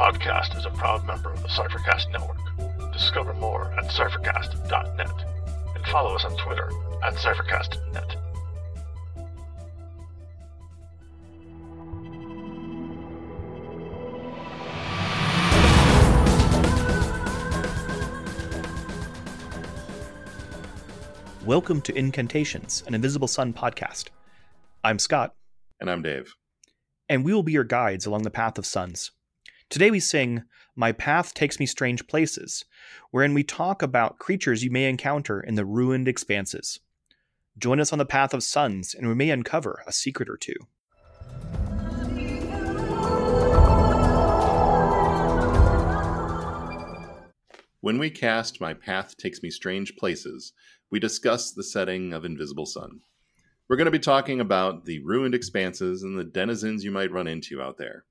podcast is a proud member of the Cyphercast Network. Discover more at cyphercast.net and follow us on Twitter at cyphercastnet. Welcome to Incantations, an Invisible Sun podcast. I'm Scott, And I'm Dave. and we will be your guides along the path of suns. Today we sing My Path Takes Me Strange Places, wherein we talk about creatures you may encounter in the ruined expanses. Join us on the path of suns, and we may uncover a secret or two. When we cast My Path Takes Me Strange Places, we discuss the setting of Invisible Sun. We're going to be talking about the ruined expanses and the denizens you might run into out there.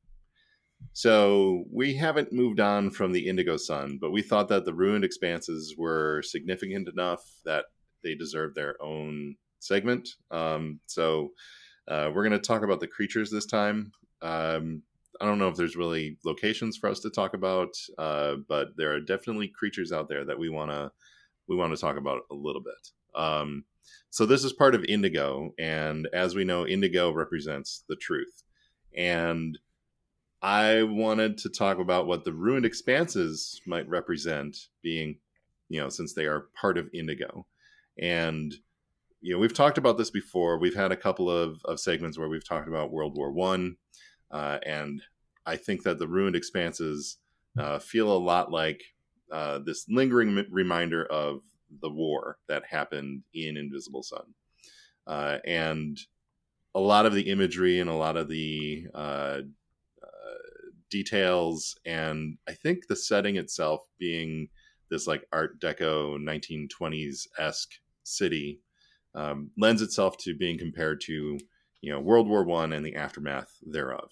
So, we haven't moved on from the Indigo Sun, but we thought that the ruined expanses were significant enough that they deserve their own segment. Um, so, uh, we're going to talk about the creatures this time. Um, I don't know if there's really locations for us to talk about, uh, but there are definitely creatures out there that we want to we want to talk about a little bit. Um, so this is part of Indigo, and as we know, Indigo represents the truth. And I wanted to talk about what the ruined expanses might represent, being, you know, since they are part of Indigo. And you know, we've talked about this before. We've had a couple of, of segments where we've talked about World War One. Uh, and I think that the ruined expanses uh, feel a lot like uh, this lingering m- reminder of the war that happened in Invisible Sun. Uh, and a lot of the imagery and a lot of the uh, details, and I think the setting itself being this like Art Deco 1920s esque city um, lends itself to being compared to you know World War One and the aftermath thereof.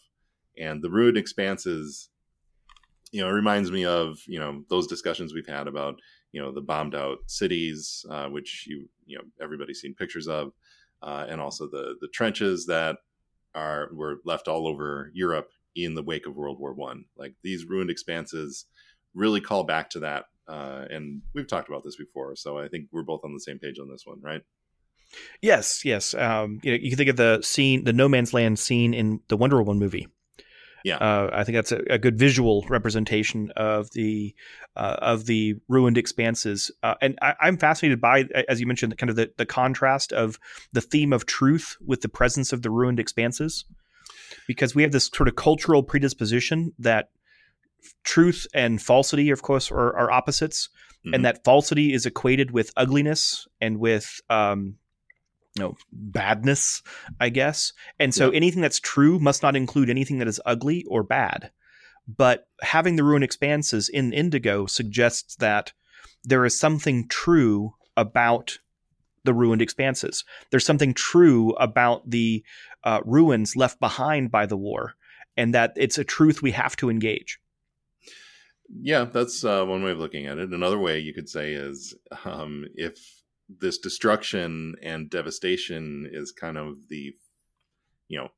And the ruined expanses you know reminds me of you know those discussions we've had about you know the bombed out cities uh, which you you know everybody's seen pictures of uh, and also the the trenches that are were left all over Europe in the wake of World War One like these ruined expanses really call back to that uh, and we've talked about this before so I think we're both on the same page on this one right Yes, yes. Um, you know, you can think of the scene, the No Man's Land scene in the Wonder Woman movie. Yeah. uh, I think that's a, a good visual representation of the uh, of the ruined expanses. Uh, and I, I'm fascinated by, as you mentioned, the kind of the, the contrast of the theme of truth with the presence of the ruined expanses, because we have this sort of cultural predisposition that truth and falsity, of course, are, are opposites, Mhm. and that falsity is equated with ugliness and with um, you know badness i guess and so Yeah. anything that's true must not include anything that is ugly or bad but having the ruined expanses in indigo suggests that there is something true about the ruined expanses there's something true about the uh, ruins left behind by the war and that it's a truth we have to engage Yeah, that's uh, one way of looking at it. Another way you could say is um, if this destruction and devastation is kind of the, you know,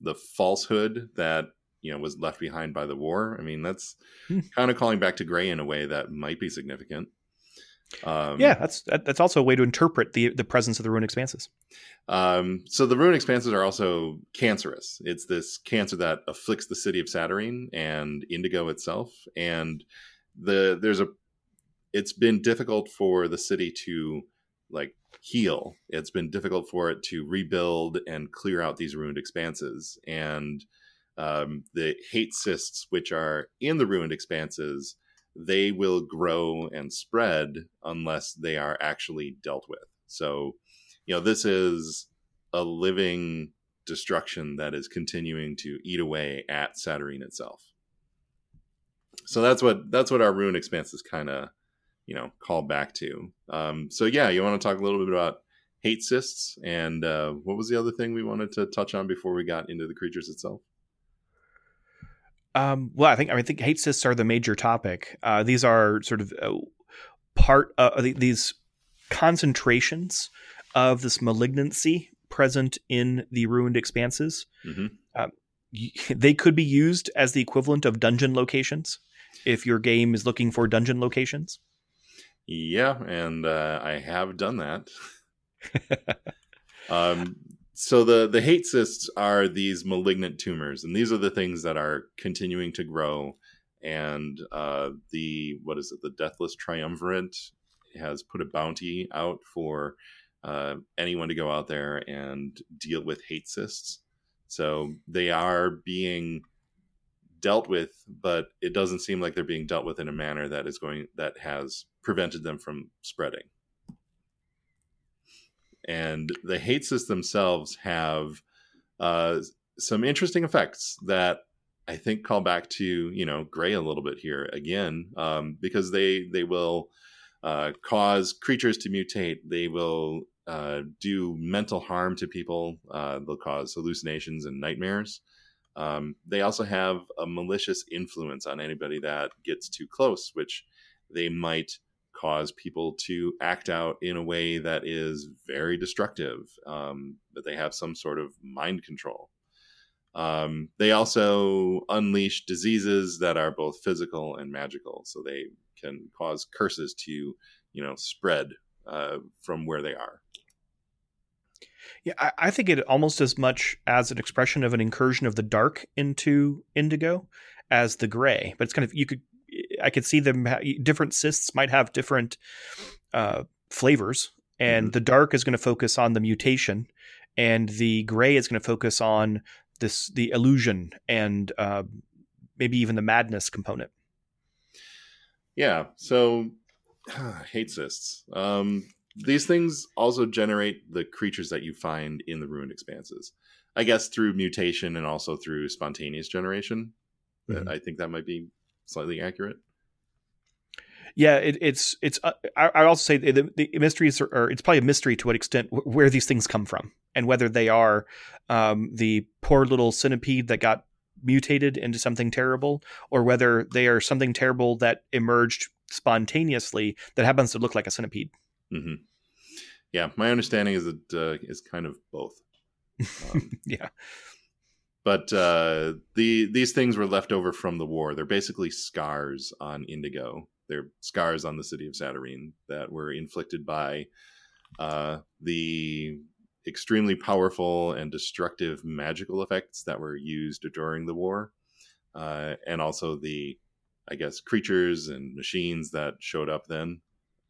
the falsehood that you know was left behind by the war. I mean, that's Hmm. kind of calling back to Gray in a way that might be significant. Um, yeah that's that, that's also a way to interpret the the presence of the ruined expanses Um, so the ruin expanses are also cancerous. It's this cancer that afflicts the city of Satyrine and Indigo itself, and the there's a. It's been difficult for the city to like heal. It's been difficult for it to rebuild and clear out these ruined expanses, and um, the hate cysts which are in the ruined expanses they will grow and spread unless they are actually dealt with. So you know this is a living destruction that is continuing to eat away at Satyrine itself. So that's what that's what our rune expanse is kind of you know called back to. Um, so yeah, you want to talk a little bit about hate cysts and uh, what was the other thing we wanted to touch on before we got into the creatures itself? Um, well, I think I, mean, I think hate cysts are the major topic. Uh, these are sort of uh, part of the, these concentrations of this malignancy present in the ruined expanses. Mhm. Um, they could be used as the equivalent of dungeon locations if your game is looking for dungeon locations. Yeah, and uh, I have done that. um, so the the hate cysts are these malignant tumors, and these are the things that are continuing to grow. And uh, the what is it? The Deathless Triumvirate has put a bounty out for uh, anyone to go out there and deal with hate cysts. So they are being dealt with, but it doesn't seem like they're being dealt with in a manner that is going that has prevented them from spreading. And the hate cysts themselves have uh, some interesting effects that I think call back to you know Gray a little bit here again um, because they they will uh, cause creatures to mutate. They will uh, do mental harm to people. Uh, they'll cause hallucinations and nightmares. Um, they also have a malicious influence on anybody that gets too close, which they might cause people to act out in a way that is very destructive. Um, that they have some sort of mind control. Um, they also unleash diseases that are both physical and magical, so they can cause curses to you know spread uh, from where they are. Yeah, I, I, think it almost as much as an expression of an incursion of the dark into indigo as the gray. But it's kind of you could I could see them ha- different cysts might have different uh, flavors, and mm-hmm. the dark is going to focus on the mutation, and the gray is going to focus on this the illusion and uh, maybe even the madness component. Yeah. So hate cysts. Um, these things also generate the creatures that you find in the ruined expanses. I guess through mutation and also through spontaneous generation. Mm-hmm. I think that might be slightly accurate. Yeah, it, it's it's. Uh, I, I also say the, the mysteries are, or it's probably a mystery to what extent where these things come from and whether they are um, the poor little centipede that got mutated into something terrible, or whether they are something terrible that emerged spontaneously that happens to look like a centipede. Mm-hmm. Yeah, my understanding is that uh, is kind of both. Um, yeah, but uh, the these things were left over from the war. They're basically scars on Indigo. They're scars on the city of Satyrine that were inflicted by uh, the extremely powerful and destructive magical effects that were used during the war, uh, and also the, I guess, creatures and machines that showed up then.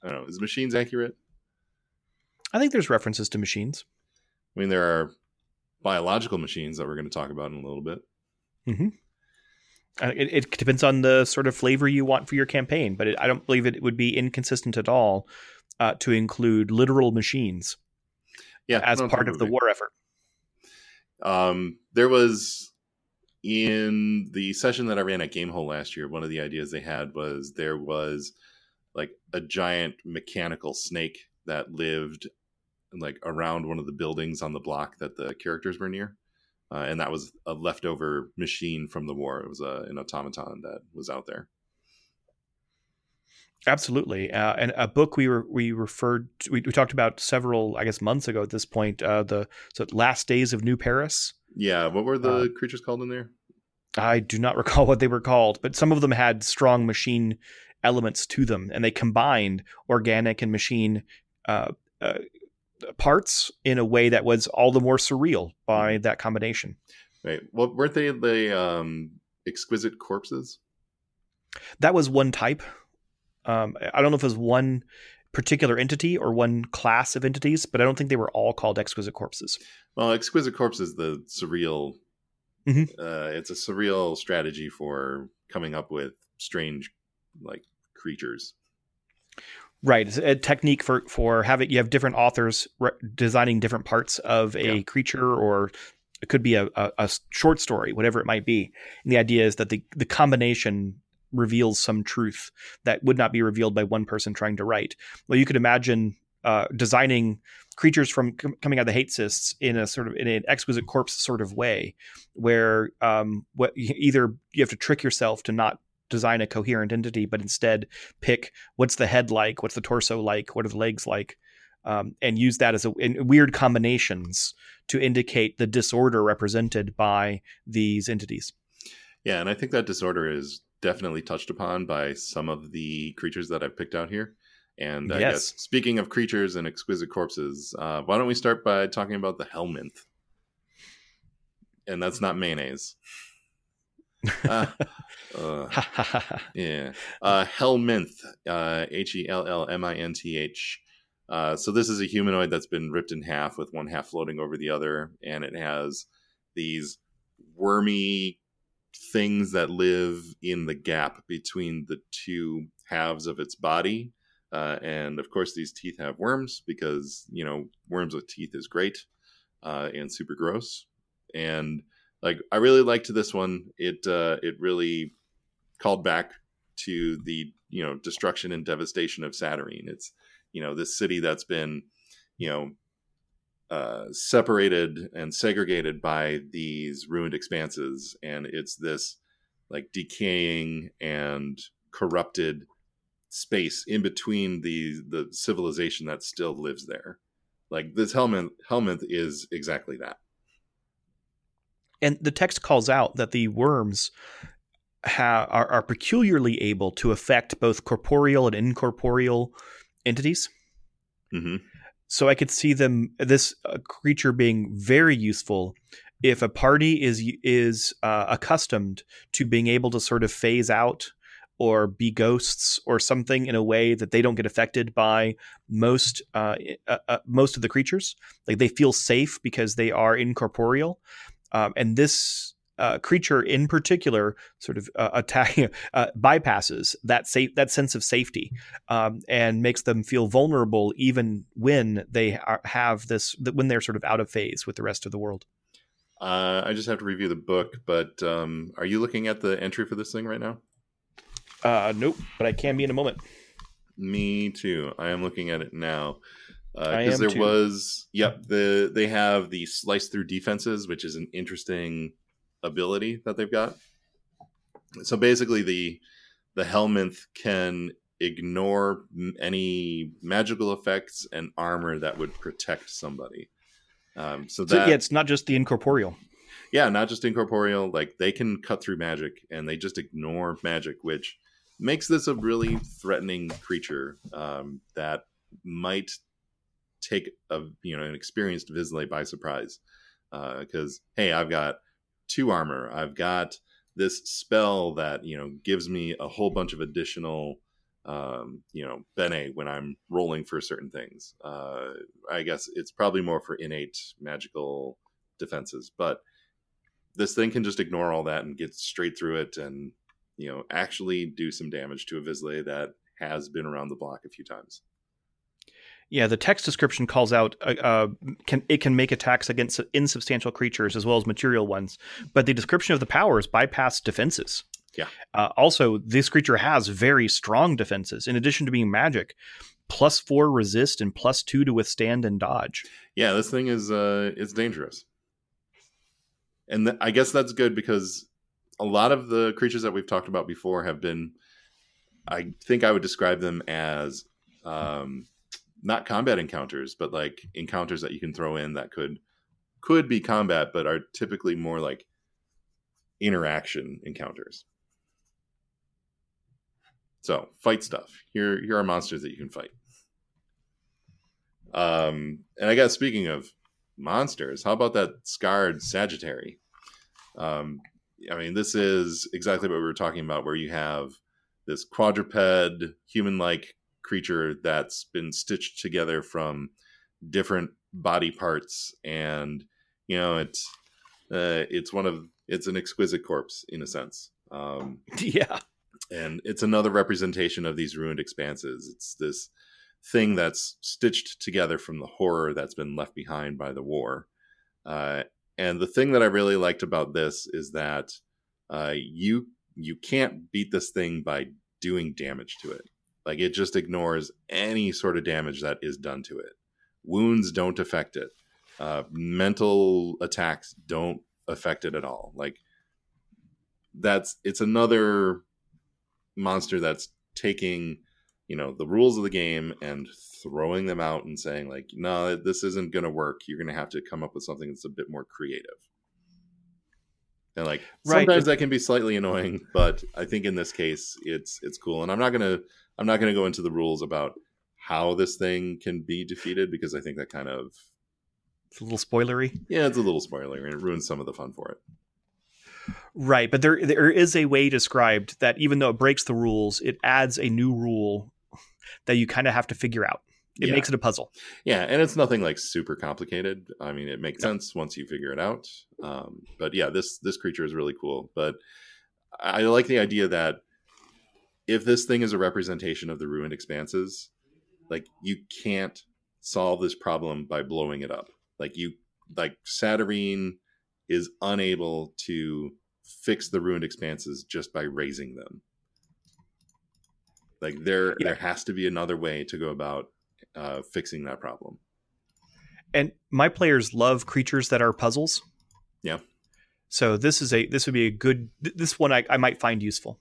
I don't know. Is machines accurate? I think there's references to machines. I mean, there are biological machines that we're going to talk about in a little bit. Mm-hmm. Uh, it, it, depends on the sort of flavor you want for your campaign, but it, I don't believe it would be inconsistent at all uh, to include literal machines yeah, as part of the war effort. Um, there was in the session that I ran at Gamehole last year. One of the ideas they had was there was like a giant mechanical snake that lived like around one of the buildings on the block that the characters were near. Uh, and that was a leftover machine from the war. It was a, an automaton that was out there. Absolutely, uh, and a book we were we referred to, we, we, talked about several I guess months ago at this point. Uh, the so last days of New Paris. Yeah, what were the uh, creatures called in there? I do not recall what they were called, but some of them had strong machine elements to them, and they combined organic and machine uh, uh, parts in a way that was all the more surreal by mm-hmm. that combination. Right. Well, weren't they the um, exquisite corpses? That was one type. Um, I don't know if it was one particular entity or one class of entities, but I don't think they were all called exquisite corpses. Well, exquisite corpse is the surreal. Mm-hmm. Uh, it's a surreal strategy for coming up with strange, like creatures. Right, it's a technique for for having you have different authors re- designing different parts of a yeah. creature, or it could be a, a, a, short story, whatever it might be. And the idea is that the the combination reveals some truth that would not be revealed by one person trying to write. Well, you could imagine uh, designing creatures from com- coming out of the hate cysts in a sort of in an exquisite corpse sort of way, where um, what either you have to trick yourself to not design a coherent entity, but instead pick what's the head like, what's the torso like, what are the legs like, um, and use that as a in weird combinations to indicate the disorder represented by these entities. Yeah, and I think that disorder is definitely touched upon by some of the creatures that I've picked out here. And I Yes. guess speaking of creatures and exquisite corpses, uh, why don't we start by talking about the Helminth? And that's not mayonnaise. Ah, uh, yeah. Uh, Helminth, uh, H E L L M I N T H. Uh, so this is a humanoid that's been ripped in half with one half floating over the other, and it has these wormy things that live in the gap between the two halves of its body. Uh, and of course, these teeth have worms because, you know, worms with teeth is great uh, and super gross. And like, I really liked this one. It, uh, it really called back to the, you know, destruction and devastation of Saturnine. It's, you know, this city that's been, you know, uh, separated and segregated by these ruined expanses, and it's this like decaying and corrupted space in between the the civilization that still lives there. Like this Helminth, Helminth is exactly that. And the text calls out that the worms ha- are, are peculiarly able to affect both corporeal and incorporeal entities. hmm So I could see them this uh, creature being very useful if a party is is uh, accustomed to being able to sort of phase out or be ghosts or something in a way that they don't get affected by most uh, uh, uh, most of the creatures. Like they feel safe because they are incorporeal, um, and this uh, creature in particular sort of uh, attack uh, bypasses that safe that sense of safety um, and makes them feel vulnerable even when they are, have this when they're sort of out of phase with the rest of the world. Uh, I just have to review the book, but um, are you looking at the entry for this thing right now? Uh, nope, but I can be in a moment. Me too. I am looking at it now. Because am there too. was, yep, the they have the slice through defenses, which is an interesting ability that they've got. So basically, the the Helminth can ignore m- any magical effects and armor that would protect somebody. Um, so So that yeah, it's not just the incorporeal. yeah, not just incorporeal. Like they can cut through magic, and they just ignore magic, which makes this a really threatening creature um, that might take a you know an experienced vislae by surprise. Because hey, I've got two armor. I've got this spell that you know gives me a whole bunch of additional um, you know bene when I'm rolling for certain things. Uh, I guess it's probably more for innate magical defenses, but this thing can just ignore all that and get straight through it and you know actually do some damage to a vislae that has been around the block a few times. Yeah, the text description calls out uh, uh, can it can make attacks against insubstantial creatures as well as material ones, but the description of the powers bypass defenses. Yeah. Uh, also, this creature has very strong defenses. In addition to being magic, plus four resist and plus two to withstand and dodge. Yeah, this thing is uh it's dangerous. And th- I guess that's good because a lot of the creatures that we've talked about before have been I think I would describe them as um not combat encounters, but like encounters that you can throw in that could could be combat but are typically more like interaction encounters. So, fight stuff. Here here are monsters that you can fight. Um, and I guess speaking of monsters, how about that scarred Sagittary? Um, I mean, this is exactly what we were talking about, where you have this quadruped, human-like creature that's been stitched together from different body parts, and you know, it's uh, it's one of it's an exquisite corpse in a sense. Um, yeah. and it's another representation of these ruined expanses. It's this thing that's stitched together from the horror that's been left behind by the war. Uh, and the thing that I really liked about this is that uh, you you can't beat this thing by doing damage to it. Like it just ignores any sort of damage that is done to it. Wounds don't affect it. Uh, mental attacks don't affect it at all. Like that's it's another monster that's taking you know the rules of the game and throwing them out and saying like no this isn't going to work you're going to have to come up with something that's a bit more creative and like Right. sometimes that can be slightly annoying but i think in this case it's it's cool and i'm not going to i'm not to go into the rules about how this thing can be defeated because i think that kind of It's a little spoilery. yeah it's a little spoilery and it ruins some of the fun for it Right, but there there is a way described that even though it breaks the rules, it adds a new rule that you kind of have to figure out. It Yeah. makes it a puzzle. Yeah, and it's nothing like super complicated. I mean, it makes No. sense once you figure it out. Um, but yeah, this this creature is really cool. But I like the idea that if this thing is a representation of the ruined expanses, like you can't solve this problem by blowing it up. Like you, like Saturnine is unable to fix the ruined expanses just by raising them. Like there, Yeah. there has to be another way to go about uh, fixing that problem. And my players love creatures that are puzzles. Yeah. So this is a this would be a good this one I, I might find useful.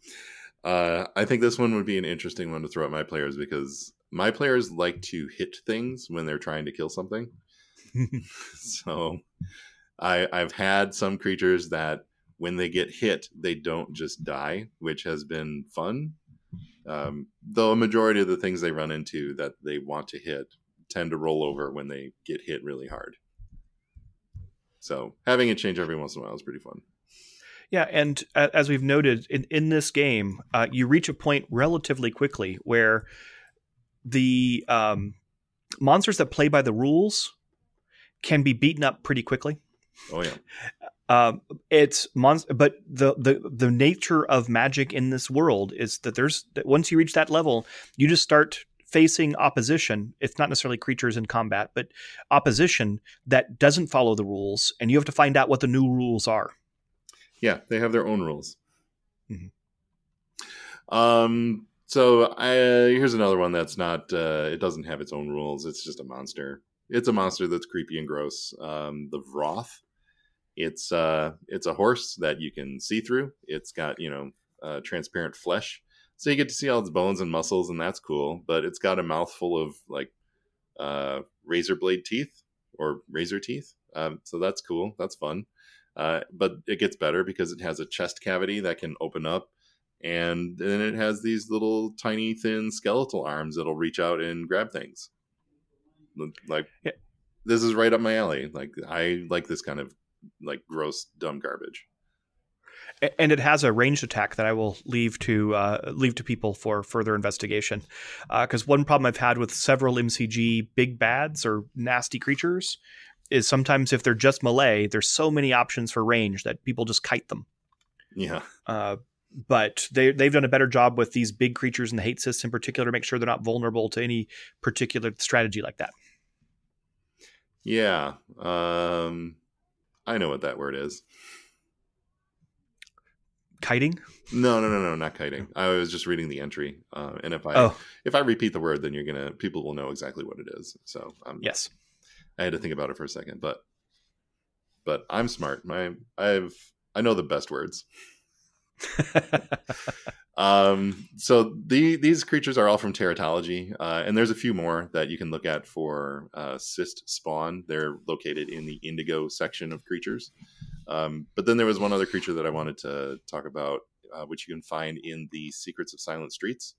Uh, I think this one would be an interesting one to throw at my players because my players like to hit things when they're trying to kill something. so I, I've had some creatures that when they get hit, they don't just die, which has been fun. Um, though a majority of the things they run into that they want to hit tend to roll over when they get hit really hard. So having it change every once in a while is pretty fun. Yeah, and as we've noted in, in this game, uh, you reach a point relatively quickly where the um, monsters that play by the rules can be beaten up pretty quickly. Oh yeah, Um, it's mon- but the, the the nature of magic in this world is that there's that once you reach that level, you just start facing opposition. It's not necessarily creatures in combat, but opposition that doesn't follow the rules, and you have to find out what the new rules are. Yeah, they have their own rules. Mhm. Um. So I, uh, here's another one that's not. Uh, it doesn't have its own rules. It's just a monster. It's a monster that's creepy and gross. Um, the Vroth. It's uh, it's a horse that you can see through. It's got you know uh, transparent flesh, so you get to see all its bones and muscles, and that's cool. But it's got a mouthful of like uh, razor blade teeth or razor teeth. Um, so that's cool. That's fun. Uh, but it gets better because it has a chest cavity that can open up, and then it has these little tiny thin skeletal arms that'll reach out and grab things. Like Yeah. this is right up my alley. Like I like this kind of like gross dumb garbage. And it has a ranged attack that I will leave to uh, leave to people for further investigation. Because one problem I've had with several MCG big bads or nasty creatures is sometimes if they're just melee, there's so many options for range that people just kite them. Yeah, Uh, but they they've done a better job with these big creatures in the hate system in particular to make sure they're not vulnerable to any particular strategy like that. yeah. Um, I know what that word is. Kiting? No, no, no, no, not kiting. I was just reading the entry, uh, and if I Oh, if I repeat the word, then you're gonna people will know exactly what it is. So um, yes. I had to think about it for a second, but but I'm smart. My I've I know the best words. Um, so the these creatures are all from teratology, uh, and there's a few more that you can look at for uh, cyst spawn. They're located in the indigo section of creatures. Um, but then there was one other creature that I wanted to talk about, uh, which you can find in the Secrets of Silent Streets,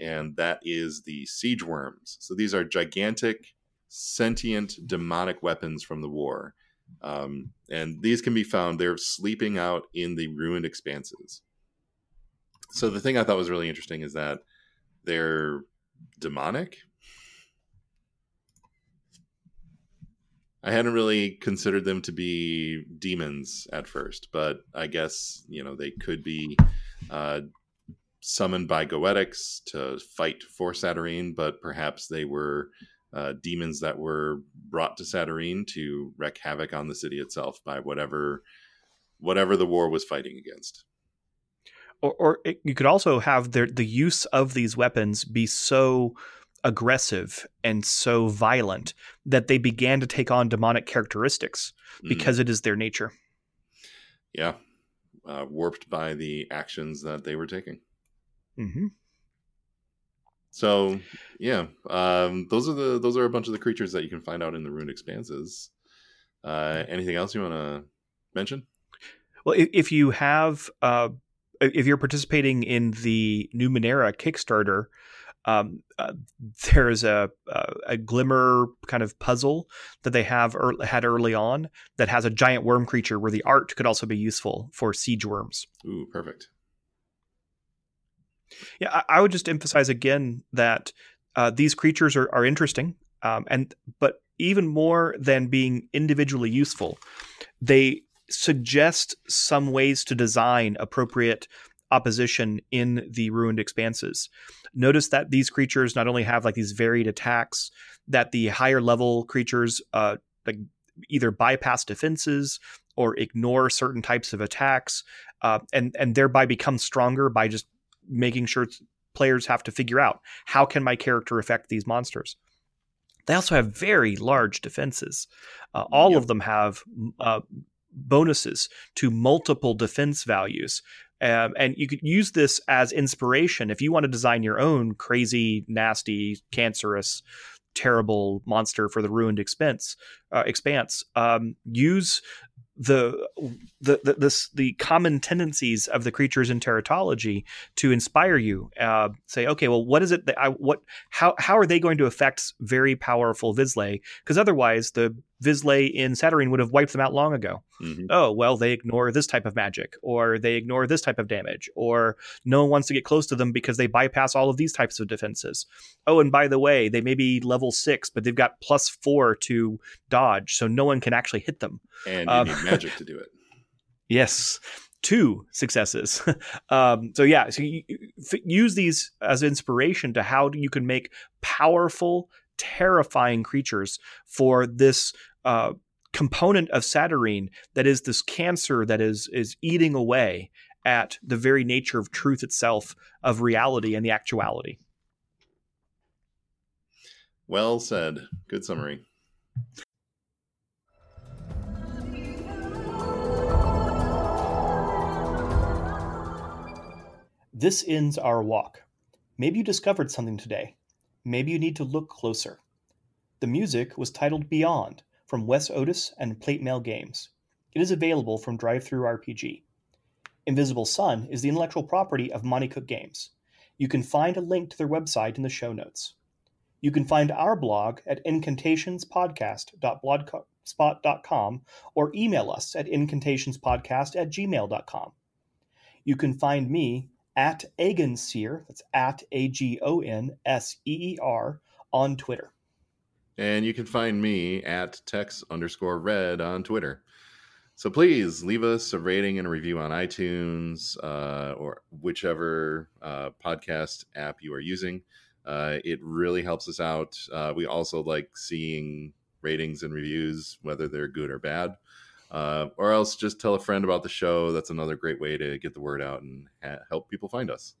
and that is the siege worms. So these are gigantic, sentient, demonic weapons from the war, um, and these can be found. They're sleeping out in the ruined expanses. So the thing I thought was really interesting is that they're demonic. I hadn't really considered them to be demons at first, but I guess you know they could be uh, summoned by Goetics to fight for Saturnine, but perhaps they were uh, demons that were brought to Saturnine to wreak havoc on the city itself by whatever whatever the war was fighting against. Or, or it, you could also have their, the use of these weapons be so aggressive and so violent that they began to take on demonic characteristics Mm. because it is their nature. yeah uh, warped by the actions that they were taking Mm-hmm. So yeah, um, those are the those are a bunch of the creatures that you can find out in the ruined expanses. Uh, anything else you want to mention? Well, if, if you have, uh, if you're participating in the Numenera Kickstarter, um, uh, there's a, a, a glimmer kind of puzzle that they have er, had early on that has a giant worm creature where the art could also be useful for siege worms. Ooh, perfect. Yeah, I, I would just emphasize again that uh, these creatures are, are interesting, um, and but even more than being individually useful, they suggest some ways to design appropriate opposition in the ruined expanses. Notice that these creatures not only have like these varied attacks, that the higher level creatures uh, like either bypass defenses or ignore certain types of attacks, uh, and and thereby become stronger by just making sure players have to figure out how can my character affect these monsters. They also have very large defenses. Uh, all yep. of them have uh, bonuses to multiple defense values. Um, and you could use this as inspiration if you want to design your own crazy, nasty, cancerous, terrible monster for the ruined expense uh, expanse. Um, use the the the this, the common tendencies of the creatures in teratology to inspire you. Uh, say, okay, well, what is it that I what how how are they going to affect very powerful vislae? Because otherwise, the vislae in Satyrine would have wiped them out long ago. Mm-hmm. Oh, well, they ignore this type of magic, or they ignore this type of damage, or no one wants to get close to them because they bypass all of these types of defenses. Oh, and by the way, they may be level six, but they've got plus four to dodge, so no one can actually hit them. And you um, need magic to do it. Yes two successes. um, so yeah, so you, use these as inspiration to how you can make powerful, terrifying creatures for this uh, component of Satyrine that is this cancer that is is eating away at the very nature of truth itself, of reality and the actuality. Well said. Good summary. This ends our walk. Maybe you discovered something today. Maybe you need to look closer. The music was titled Beyond from Wes Otis and Plate Mail Games. It is available from DriveThruRPG. Invisible Sun is the intellectual property of Monte Cook Games. You can find a link to their website in the show notes. You can find our blog at incantationspodcast.blogspot.com or email us at incantationspodcast at gmail.com. You can find me at Agonseer, that's at A G O N S E E R, on Twitter. And you can find me at Tex underscore red on Twitter. So please leave us a rating and a review on iTunes uh, or whichever uh, podcast app you are using. Uh, it really helps us out. Uh, we also like seeing ratings and reviews, whether they're good or bad uh, or else just tell a friend about the show. That's another great way to get the word out and ha- help people find us.